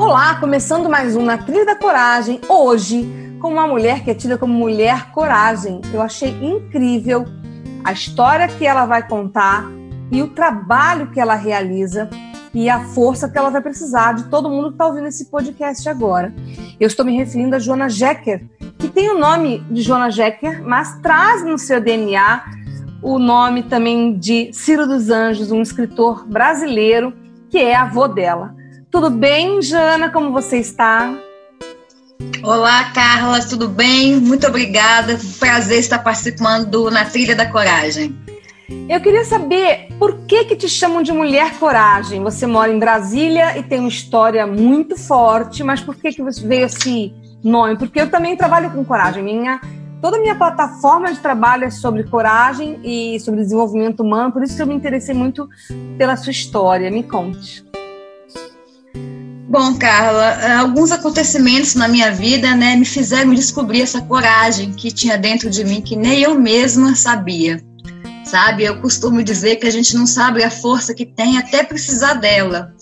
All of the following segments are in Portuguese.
Olá, começando mais um Na Trilha da Coragem, hoje com uma mulher que é tida como mulher coragem. Eu achei incrível a história que ela vai contar e o trabalho que ela realiza e a força que ela vai precisar de todo mundo que está ouvindo esse podcast agora. Eu estou me referindo a Joana Jecker, que tem o nome de Joana Jecker, mas traz no seu DNA o nome também de Ciro dos Anjos, um escritor brasileiro que é avô dela. Tudo bem, Jana? Como você está? Olá, Carla, tudo bem? Muito obrigada. Prazer estar participando do Na Trilha da Coragem. Eu queria saber por que que te chamam de mulher coragem? Você mora em Brasília e tem uma história muito forte, mas por que que você veio esse nome? Porque eu também trabalho com coragem. Minha toda a minha plataforma de trabalho é sobre coragem e sobre desenvolvimento humano, por isso que eu me interessei muito pela sua história. Me conte. Bom, Carla, alguns acontecimentos na minha vida, né, me fizeram descobrir essa coragem que tinha dentro de mim que nem eu mesma sabia. Sabe, eu costumo dizer que a gente não sabe a força que tem até precisar dela.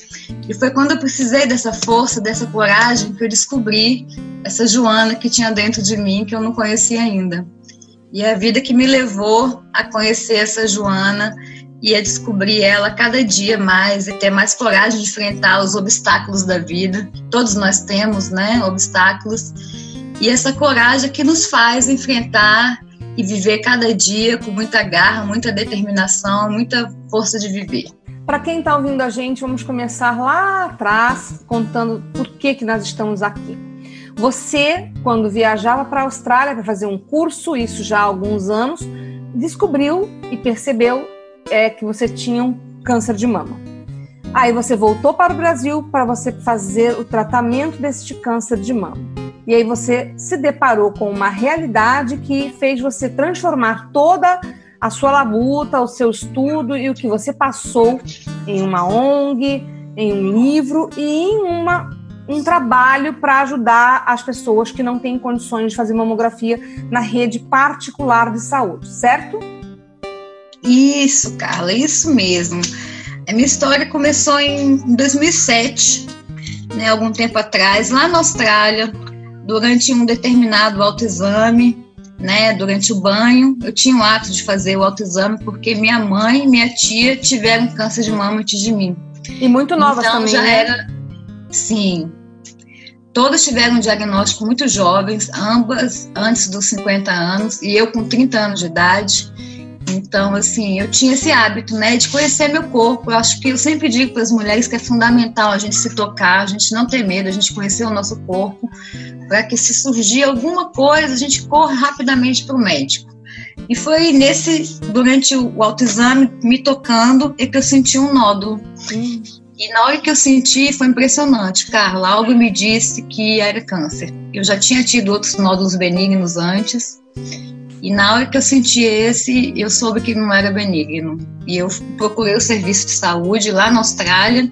E foi quando eu precisei dessa força, dessa coragem, que eu descobri essa Joana que tinha dentro de mim que eu não conhecia ainda. E a vida que me levou a conhecer essa Joana e a descobrir ela cada dia mais e ter mais coragem de enfrentar os obstáculos da vida. Todos nós temos, né, obstáculos. E essa coragem que nos faz enfrentar e viver cada dia com muita garra, muita determinação, muita força de viver. Para quem está ouvindo a gente, vamos começar lá atrás contando por que, que nós estamos aqui. Você, quando viajava para a Austrália para fazer um curso, isso já há alguns anos, descobriu e percebeu é que você tinha um câncer de mama. Aí você voltou para o Brasil para você fazer o tratamento deste câncer de mama. E aí você se deparou com uma realidade que fez você transformar toda a sua labuta, o seu estudo e o que você passou em uma ONG, em um livro e em uma, um trabalho para ajudar as pessoas que não têm condições de fazer mamografia na rede particular de saúde, certo? Isso, Carla, isso mesmo. A minha história começou em 2007, né, algum tempo atrás, lá na Austrália, durante um determinado autoexame, né, durante o banho, eu tinha o ato de fazer o autoexame porque minha mãe e minha tia tiveram câncer de mama antes de mim. E muito novas então, também, já né? era, sim. Todas tiveram um diagnóstico muito jovens, ambas antes dos 50 anos, e eu com 30 anos de idade. Então, assim, eu tinha esse hábito, né, de conhecer meu corpo. Eu acho que eu sempre digo para as mulheres que é fundamental a gente se tocar, a gente não ter medo, a gente conhecer o nosso corpo, para que se surgir alguma coisa, a gente corra rapidamente para o médico. E foi nesse, durante o autoexame, me tocando, é que eu senti um nódulo. Hum. E na hora que eu senti, foi impressionante. Carla, algo me disse que era câncer. Eu já tinha tido outros nódulos benignos antes, e na hora que eu senti esse, eu soube que não era benigno. E eu procurei o serviço de saúde lá na Austrália.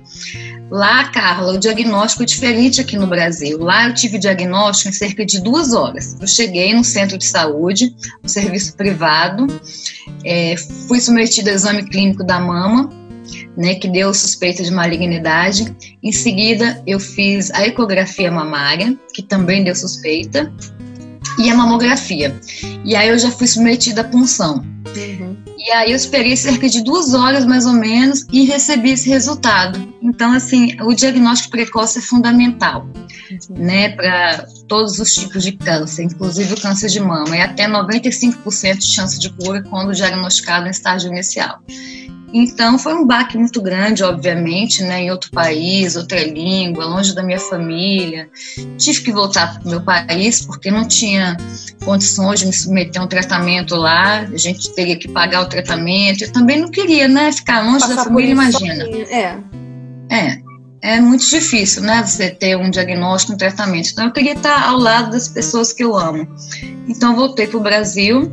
Lá, Carla, o diagnóstico é diferente aqui no Brasil. Lá eu tive diagnóstico em cerca de duas horas. Eu cheguei no centro de saúde, um serviço privado, é, fui submetida ao exame clínico da mama, né, que deu suspeita de malignidade. Em seguida, eu fiz a ecografia mamária, que também deu suspeita e a mamografia. E aí eu já fui submetida à punção. Uhum. E aí eu esperei cerca de duas horas mais ou menos e recebi esse resultado. Então, assim, o diagnóstico precoce é fundamental, uhum. né, para todos os tipos de câncer, inclusive o câncer de mama. É até 95% de chance de cura quando diagnosticado em estágio inicial. Então foi um baque muito grande, obviamente, né, em outro país, outra língua, longe da minha família. Tive que voltar para o meu país porque não tinha condições de me submeter a um tratamento lá. A gente teria que pagar o tratamento. Eu também não queria, né, ficar longe Passar da família, imagina. É. É, é muito difícil, né? Você ter um diagnóstico, um tratamento. Então, eu queria estar ao lado das pessoas que eu amo. Então, voltei para o Brasil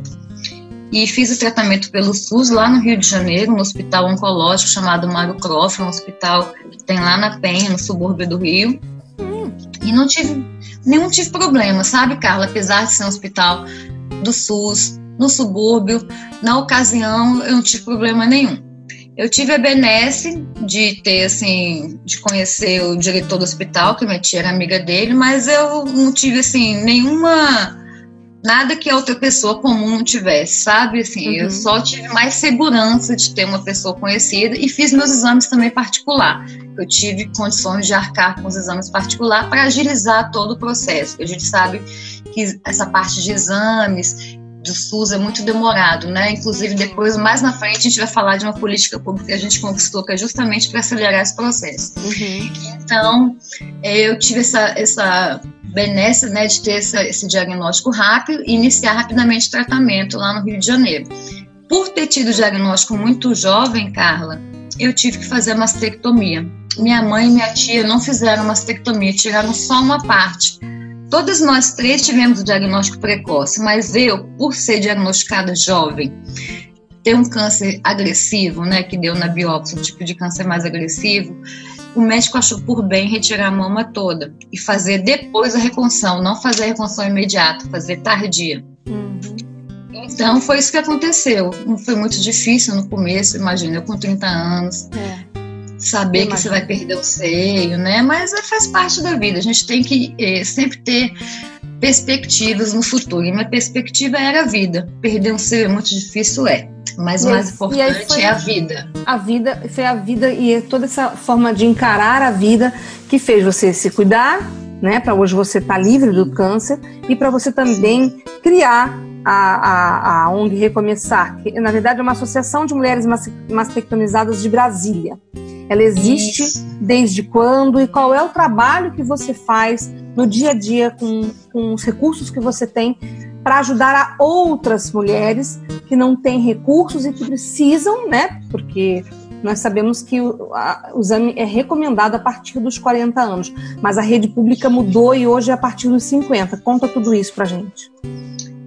e fiz o tratamento pelo SUS lá no Rio de Janeiro, no hospital oncológico chamado Mário Croft, um hospital que tem lá na Penha, no subúrbio do Rio. E não tive nenhum tive problema, sabe, Carla? Apesar de ser um hospital do SUS, no subúrbio, na ocasião eu não tive problema nenhum. Eu tive a benesse de ter, assim, de conhecer o diretor do hospital, que minha tia era amiga dele, mas eu não tive, assim, nenhuma. Nada que a outra pessoa comum não tivesse, sabe? Assim, uhum. eu só tive mais segurança de ter uma pessoa conhecida e fiz meus exames também particular. Eu tive condições de arcar com os exames particular para agilizar todo o processo. A gente sabe que essa parte de exames do SUS é muito demorado, né? Inclusive, depois, mais na frente, a gente vai falar de uma política pública que a gente conquistou, que é justamente para acelerar esse processo. Uhum. Então, é, eu tive essa, essa benesse, né, de ter essa, esse diagnóstico rápido e iniciar rapidamente o tratamento lá no Rio de Janeiro. Por ter tido o diagnóstico muito jovem, Carla, eu tive que fazer a mastectomia. Minha mãe e minha tia não fizeram mastectomia, tiraram só uma parte Todas nós três tivemos o diagnóstico precoce, mas eu, por ser diagnosticada jovem, ter um câncer agressivo, né, que deu na biópsia, um tipo de câncer mais agressivo, o médico achou por bem retirar a mama toda e fazer depois a reconstrução, não fazer a reconstrução imediata, fazer tardia. Uhum. Então foi isso que aconteceu. Foi muito difícil no começo, imagina, eu com 30 anos. É saber que você vai perder o seio, né? Mas é, faz parte da vida. A gente tem que é, sempre ter perspectivas no futuro. E minha perspectiva era a vida. Perder um seio é muito difícil, é. Mas o mais importante é a vida. A vida, foi a vida e é toda essa forma de encarar a vida que fez você se cuidar, né? Para hoje você estar tá livre do câncer e para você também criar a, a, a ONG Recomeçar, que na verdade é uma associação de mulheres mastectomizadas de Brasília. Ela existe Isso. desde quando e qual é o trabalho que você faz no dia a dia com, com os recursos que você tem para ajudar a outras mulheres que não têm recursos e que precisam, né? Porque nós sabemos que o, a, o exame é recomendado a partir dos 40 anos, mas a rede pública mudou e hoje é a partir dos 50. Conta tudo isso para gente.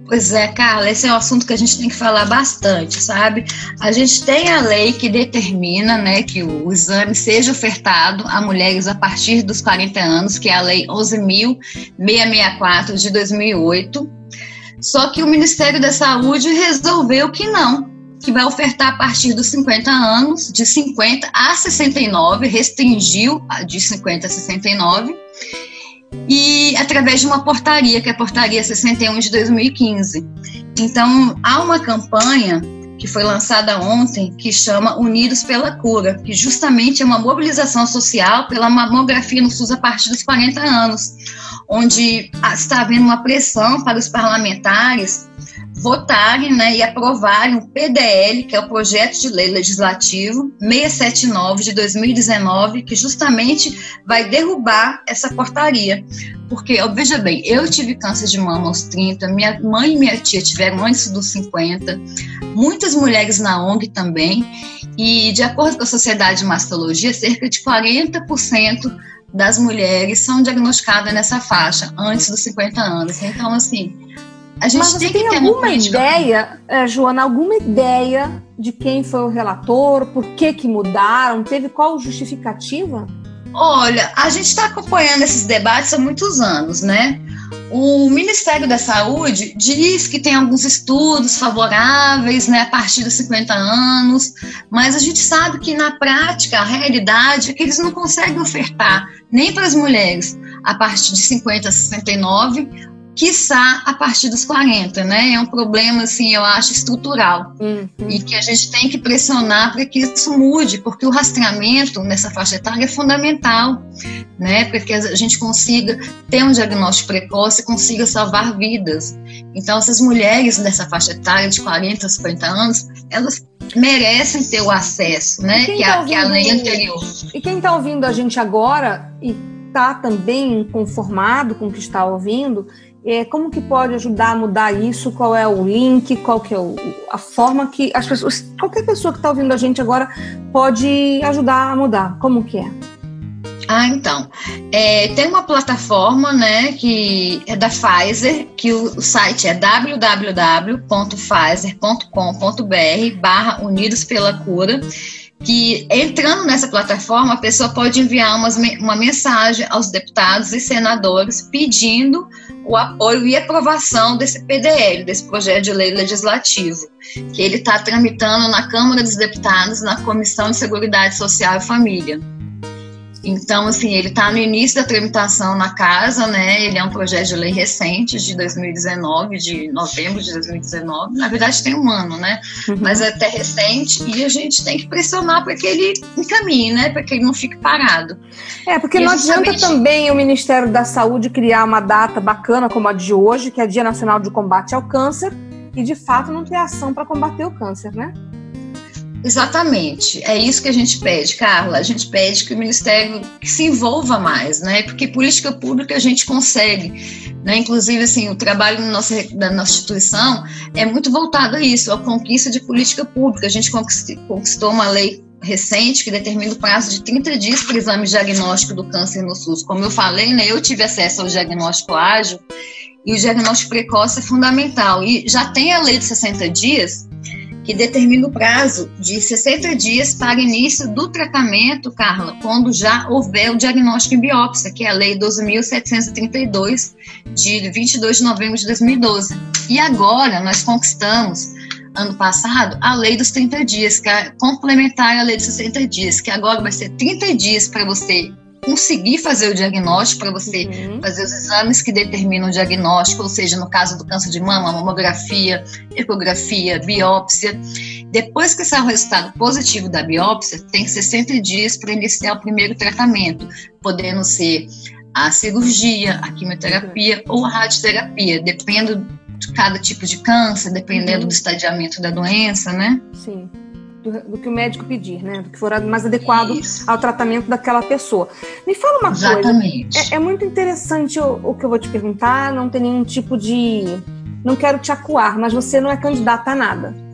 Pois é, Carla, esse é um assunto que a gente tem que falar bastante, sabe? A gente tem a lei que determina né, que o exame seja ofertado a mulheres a partir dos 40 anos, que é a Lei 11.664 de 2008. Só que o Ministério da Saúde resolveu que não, que vai ofertar a partir dos 50 anos, de 50 a 69, restringiu de 50 a 69 e através de uma portaria, que é a Portaria 61 de 2015. Então, há uma campanha que foi lançada ontem, que chama Unidos pela Cura, que justamente é uma mobilização social pela mamografia no SUS a partir dos 40 anos, onde está havendo uma pressão para os parlamentares votarem né, e aprovarem o PDL, que é o Projeto de Lei Legislativo 679 de 2019, que justamente vai derrubar essa portaria. Porque, veja bem, eu tive câncer de mama aos 30, minha mãe e minha tia tiveram antes dos 50, muitas mulheres na ONG também, e de acordo com a Sociedade de Mastologia, cerca de 40% das mulheres são diagnosticadas nessa faixa, antes dos 50 anos. Então, assim, a gente Mas tem, tem alguma ideia, é, Joana, alguma ideia de quem foi o relator, por que que mudaram, teve qual justificativa? Olha, a gente está acompanhando esses debates há muitos anos, né? O Ministério da Saúde diz que tem alguns estudos favoráveis né, a partir dos 50 anos, mas a gente sabe que na prática, a realidade é que eles não conseguem ofertar nem para as mulheres a partir de 50 a 69 quiçá a partir dos 40, né? É um problema, assim, eu acho, estrutural. Uhum. E que a gente tem que pressionar para que isso mude, porque o rastreamento nessa faixa etária é fundamental, né? Para que a gente consiga ter um diagnóstico precoce e consiga salvar vidas. Então, essas mulheres dessa faixa etária de 40 a 50 anos, elas merecem ter o acesso, né? Que, tá a, que a lei anterior. E quem está ouvindo a gente agora e está também conformado com o que está ouvindo, é, como que pode ajudar a mudar isso? Qual é o link? Qual que é o, a forma que as pessoas, qualquer pessoa que está ouvindo a gente agora pode ajudar a mudar? Como que é? Ah, então. É, tem uma plataforma, né, que é da Pfizer, que o, site é www.pfizer.com.br barra Unidos pela Cura, que entrando nessa plataforma, a pessoa pode enviar umas, uma mensagem aos deputados e senadores pedindo o apoio e aprovação desse PDL, desse projeto de lei legislativo, que ele está tramitando na Câmara dos Deputados, na Comissão de Seguridade Social e Família. Então, assim, ele está no início da tramitação na casa, né? Ele é um projeto de lei recente, de 2019, de novembro de 2019. Na verdade, tem um ano, né? Uhum. Mas é até recente e a gente tem que pressionar para que ele encaminhe, né? Para que ele não fique parado. É, porque e não adianta também o Ministério da Saúde criar uma data bacana como a de hoje, que é Dia Nacional de Combate ao Câncer, e de fato não ter ação para combater o câncer, né? Exatamente, é isso que a gente pede, Carla. A gente pede que o Ministério se envolva mais, né? Porque política pública a gente consegue, né? Inclusive, assim, o trabalho da nossa, nossa instituição é muito voltado a isso, a conquista de política pública. A gente conquistou uma lei recente que determina o prazo de 30 dias para o exame diagnóstico do câncer no SUS. Como eu falei, né? Eu tive acesso ao diagnóstico ágil e o diagnóstico precoce é fundamental. E já tem a lei de 60 dias que determina o prazo de 60 dias para início do tratamento, Carla, quando já houver o diagnóstico em biópsia, que é a Lei 12.732, de 22 de novembro de 2012. E agora nós conquistamos, ano passado, a Lei dos 30 dias, que é complementar à Lei dos 60 dias, que agora vai ser 30 dias para você conseguir fazer o diagnóstico, para você uhum. fazer os exames que determinam o diagnóstico, ou seja, no caso do câncer de mama, mamografia, ecografia, biópsia. Depois que sair o resultado positivo da biópsia, tem 60 dias para iniciar o primeiro tratamento, podendo ser a cirurgia, a quimioterapia uhum. ou a radioterapia, dependendo de cada tipo de câncer, dependendo uhum. do estadiamento da doença, né? Sim do, do, que o médico pedir, né? Do que for mais adequado Isso. ao tratamento daquela pessoa. Me fala uma Exatamente. coisa. É, é muito interessante o, o, que eu vou te perguntar, não tem nenhum tipo de. Não quero te acuar, mas você não é candidata a nada.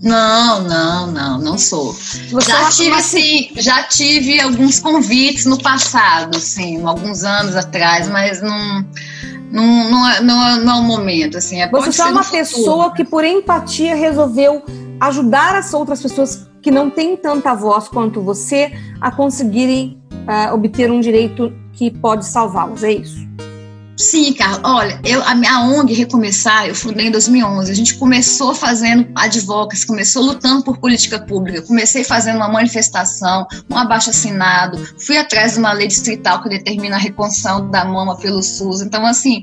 Não, não, não, não sou. Você já tive, sim, já tive alguns convites no passado, sim, alguns anos atrás, mas não. Não, não, é, não, é, não é o momento, assim. É, você é uma pessoa que, por empatia, resolveu ajudar as outras pessoas que não têm tanta voz quanto você a conseguirem uh, obter um direito que pode salvá-las, é isso? Sim, Carla. Olha, eu, a minha ONG Recomeçar, eu fundei em 2011. A gente começou fazendo advocacy, começou lutando por política pública. Comecei fazendo uma manifestação, um abaixo assinado. Fui atrás de uma lei distrital que determina a reconstrução da mama pelo SUS. Então, assim,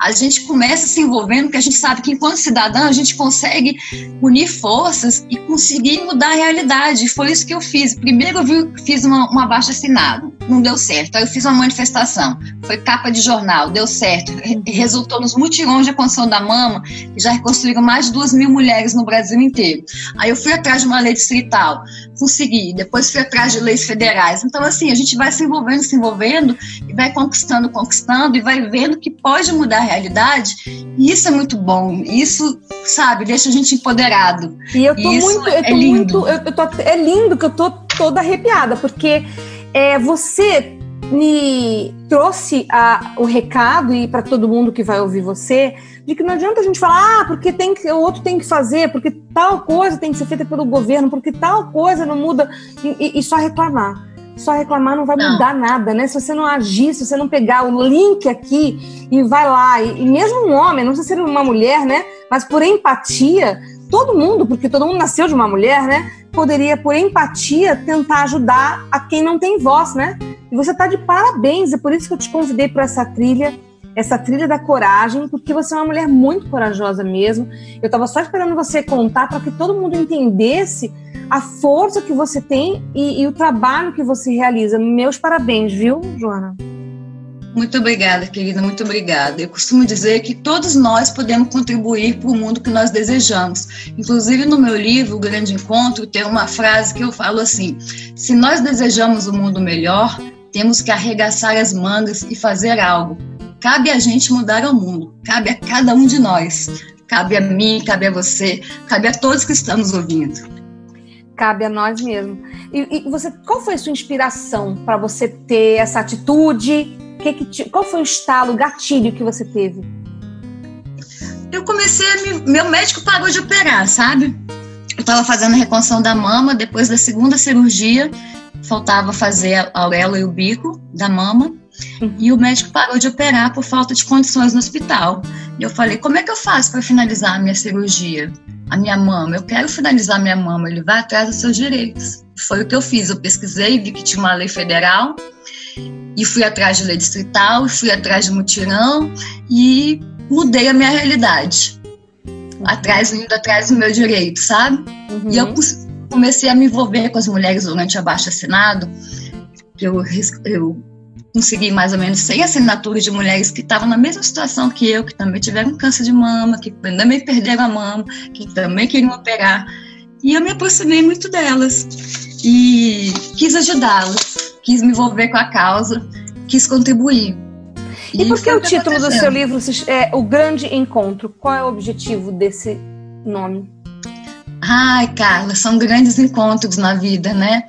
a gente começa se envolvendo, porque a gente sabe que enquanto cidadã a gente consegue unir forças e conseguir mudar a realidade. Foi isso que eu fiz. Primeiro eu fiz uma, uma baixa assinado, não deu certo. Aí eu fiz uma manifestação, foi capa de jornal, deu certo. Resultou nos mutirões de reconstrução da mama, que já reconstruíram mais de duas mil mulheres no Brasil inteiro. Aí eu fui atrás de uma lei distrital, consegui. Depois fui atrás de leis federais. Então, assim, a gente vai se envolvendo, se envolvendo, e vai conquistando, conquistando, e vai vendo que pode mudar realidade, e isso é muito bom. Isso, sabe, deixa a gente empoderado. E eu tô isso muito, eu é tô é lindo. Muito, eu, tô, é lindo que eu tô toda arrepiada, porque é, você me trouxe a, o recado e para todo mundo que vai ouvir você de que não adianta a gente falar ah, porque tem que, o outro tem que fazer, porque tal coisa tem que ser feita pelo governo, porque tal coisa não muda e, e só reclamar só reclamar não vai não. mudar nada, né? Se você não agir, se você não pegar o link aqui e vai lá, e, e mesmo um homem, não precisa ser uma mulher, né? Mas por empatia, todo mundo, porque todo mundo nasceu de uma mulher, né? Poderia, por empatia, tentar ajudar a quem não tem voz, né? E você está de parabéns, é por isso que eu te convidei para essa trilha, essa trilha da coragem, porque você é uma mulher muito corajosa mesmo. Eu estava só esperando você contar para que todo mundo entendesse a força que você tem e, e o trabalho que você realiza. Meus parabéns, viu, Joana? Muito obrigada, querida, muito obrigada. Eu costumo dizer que todos nós podemos contribuir para o mundo que nós desejamos. Inclusive, no meu livro, O Grande Encontro, tem uma frase que eu falo assim: se nós desejamos um mundo melhor, temos que arregaçar as mangas e fazer algo. Cabe a gente mudar o mundo, cabe a cada um de nós. Cabe a mim, cabe a você, cabe a todos que estamos ouvindo. Cabe a nós mesmo. E, e você, qual foi a sua inspiração para você ter essa atitude? Que que te, qual foi o estalo, o gatilho que você teve? Eu comecei a me, meu médico parou de operar, sabe? Eu estava fazendo a reconstrução da mama depois da segunda cirurgia, faltava fazer a auréola e o bico da mama. Uhum. E o médico parou de operar por falta de condições no hospital. E eu falei: como é que eu faço para finalizar a minha cirurgia? A minha mama, eu quero finalizar a minha mama. Ele vai atrás dos seus direitos. Foi o que eu fiz. Eu pesquisei, vi que tinha uma lei federal e fui atrás de lei distrital, fui atrás de mutirão e mudei a minha realidade. Uhum. Atrás, indo atrás do meu direito, sabe? Uhum. E eu comecei a me envolver com as mulheres durante abaixo assinado. Eu, eu consegui mais ou menos 100 assinaturas de mulheres que estavam na mesma situação que eu, que também tiveram câncer de mama, que também perderam a mama, que também queriam operar. E eu me aproximei muito delas e quis ajudá-las, quis me envolver com a causa, quis contribuir. E, e por que o título do seu livro é O Grande Encontro? Qual é o objetivo desse nome? Ai, Carla, são grandes encontros na vida, né?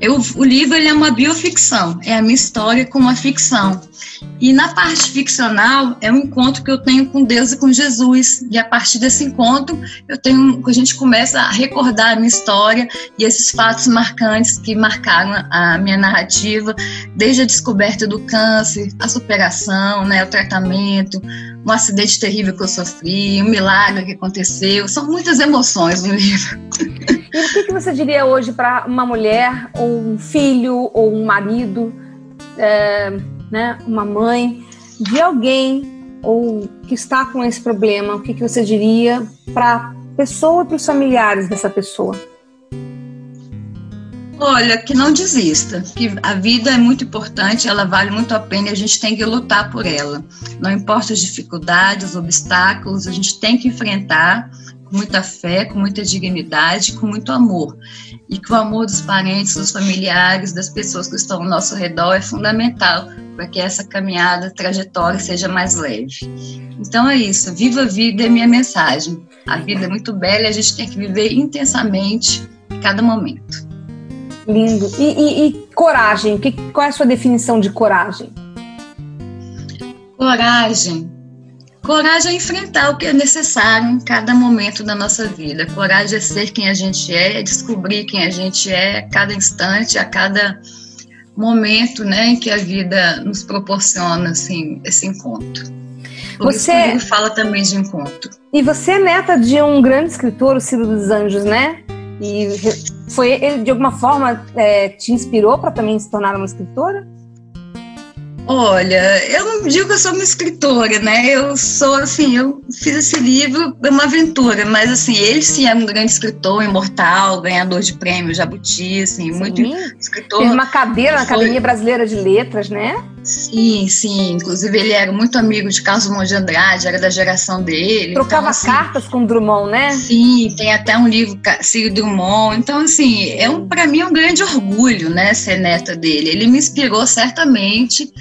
Eu, o livro é uma bioficção, é a minha história com uma ficção. E na parte ficcional é um encontro que eu tenho com Deus e com Jesus. E a partir desse encontro, eu tenho, a gente começa a recordar a minha história e esses fatos marcantes que marcaram a minha narrativa, desde a descoberta do câncer, a superação, né, o tratamento, um acidente terrível que eu sofri, um milagre que aconteceu. São muitas emoções no livro. E o que, você diria hoje para uma mulher, ou um filho, ou um marido, é, né, uma mãe, de alguém ou que está com esse problema? O que, que você diria para a pessoa e para os familiares dessa pessoa? Olha, que não desista, que a vida é muito importante, ela vale muito a pena e a gente tem que lutar por ela. Não importa as dificuldades, os obstáculos, a gente tem que enfrentar com muita fé, com muita dignidade, com muito amor. E que o amor dos parentes, dos familiares, das pessoas que estão ao nosso redor é fundamental para que essa caminhada, trajetória seja mais leve. Então é isso, viva a vida é minha mensagem. A vida é muito bela e a gente tem que viver intensamente cada momento. Lindo. E, e, e coragem? Que, qual é a sua definição de coragem? Coragem. Coragem é enfrentar o que é necessário em cada momento da nossa vida. Coragem é ser quem a gente é, é descobrir quem a gente é a cada instante, a cada momento, né, em que a vida nos proporciona assim esse encontro. Por você isso fala também de encontro. E você é neta de um grande escritor, o Ciro dos Anjos, né? E foi ele de alguma forma é, te inspirou para também se tornar uma escritora? Olha, eu não digo que eu sou uma escritora, né? Eu sou, assim, eu fiz esse livro, é uma aventura, mas, assim, ele sim é um grande escritor, imortal, ganhador de prêmio Jabuti, assim, sim. muito escritor. Teve uma cadeira na. Academia Brasileira de Letras, né? Sim, sim. Inclusive, ele era muito amigo de Carlos Drummond de Andrade, era da geração dele. Trocava então, assim, cartas com Drummond, né? Sim, tem até um livro, Ciro Drummond. Então, assim, é um, para mim é um grande orgulho, né, ser neta dele. Ele me inspirou certamente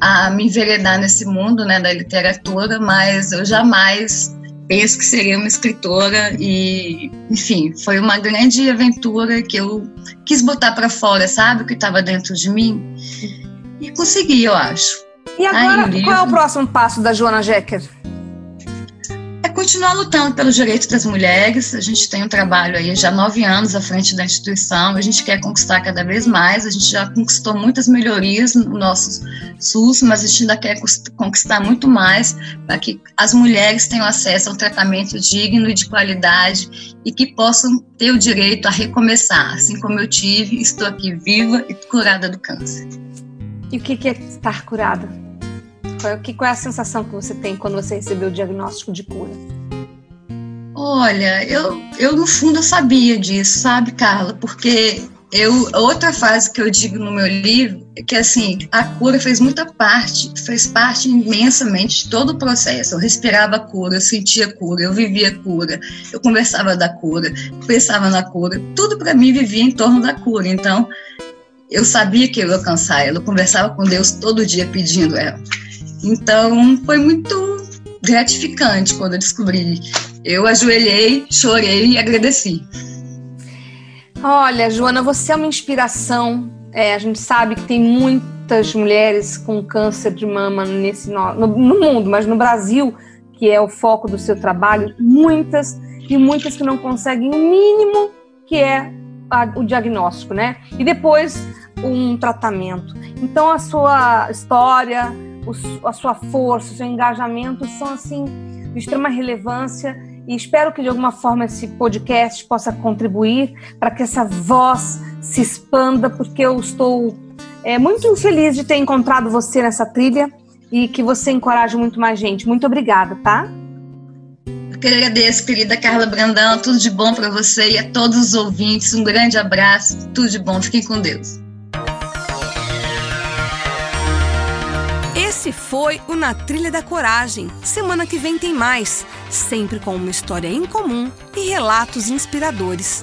a me enveredar nesse mundo, né, da literatura, mas eu jamais penso que seria uma escritora e, enfim, foi uma grande aventura que eu quis botar para fora, sabe, o que estava dentro de mim. E consegui, eu acho. E agora, Aí, qual é o próximo passo da Joana Jecker? É continuar lutando pelos direitos das mulheres. A gente tem um trabalho aí já há nove anos à frente da instituição. A gente quer conquistar cada vez mais. A gente já conquistou muitas melhorias no nosso SUS, mas a gente ainda quer conquistar muito mais para que as mulheres tenham acesso a um tratamento digno e de qualidade e que possam ter o direito a recomeçar, assim como eu tive. Estou aqui viva e curada do câncer. E o que é estar curada? Qual é, qual é a sensação que você tem quando você recebeu o diagnóstico de cura? Olha, eu, eu no fundo eu sabia disso, sabe, Carla? Porque eu outra frase que eu digo no meu livro é que assim a cura fez muita parte, fez parte imensamente de todo o processo. Eu respirava a cura, eu sentia a cura, eu vivia a cura, eu conversava da cura, pensava na cura, tudo para mim vivia em torno da cura. Então eu sabia que eu ia alcançar ela, eu conversava com Deus todo dia pedindo ela. Então, foi muito gratificante quando eu descobri. Eu ajoelhei, chorei e agradeci. Olha, Joana, você é uma inspiração. É, a gente sabe que tem muitas mulheres com câncer de mama nesse no, no, no mundo, mas no Brasil, que é o foco do seu trabalho, muitas e muitas que não conseguem o mínimo que é o diagnóstico, né? E depois um tratamento. Então a sua história, a sua força, o seu engajamento são assim de extrema relevância e espero que de alguma forma esse podcast possa contribuir para que essa voz se expanda, porque eu estou é, muito feliz de ter encontrado você nessa trilha e que você encoraje muito mais gente. Muito obrigada, tá? Eu que agradeço, querida Carla Brandão. Tudo de bom para você e a todos os ouvintes. Um grande abraço. Tudo de bom. Fiquem com Deus. Foi o Na Trilha da Coragem. Semana que vem tem mais, sempre com uma história em comum e relatos inspiradores.